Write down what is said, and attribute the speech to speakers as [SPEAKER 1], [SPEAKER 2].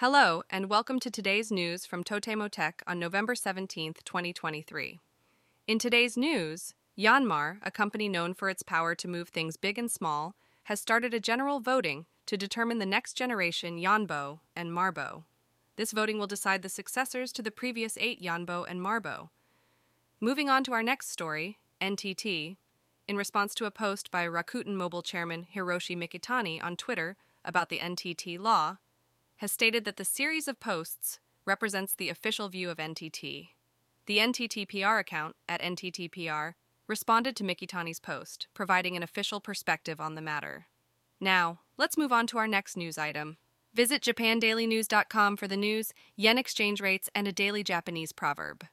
[SPEAKER 1] Hello, and welcome to today's news from Totemo Tech on November 17, 2023. In today's news, Yanmar, a company known for its power to move things big and small, has started a general voting to determine the next generation Yanbo and Marbo. This voting will decide the successors to the previous eight Yanbo and Marbo. Moving on to our next story, NTT, in response to a post by Rakuten Mobile chairman Hiroshi Mikitani on Twitter about the NTT law, has stated that the series of posts represents the official view of NTT. The NTT PR account at NTTPR responded to Mikitani's post, providing an official perspective on the matter. Now, let's move on to our next news item. Visit japandailynews.com for the news, yen exchange rates, and a daily Japanese proverb.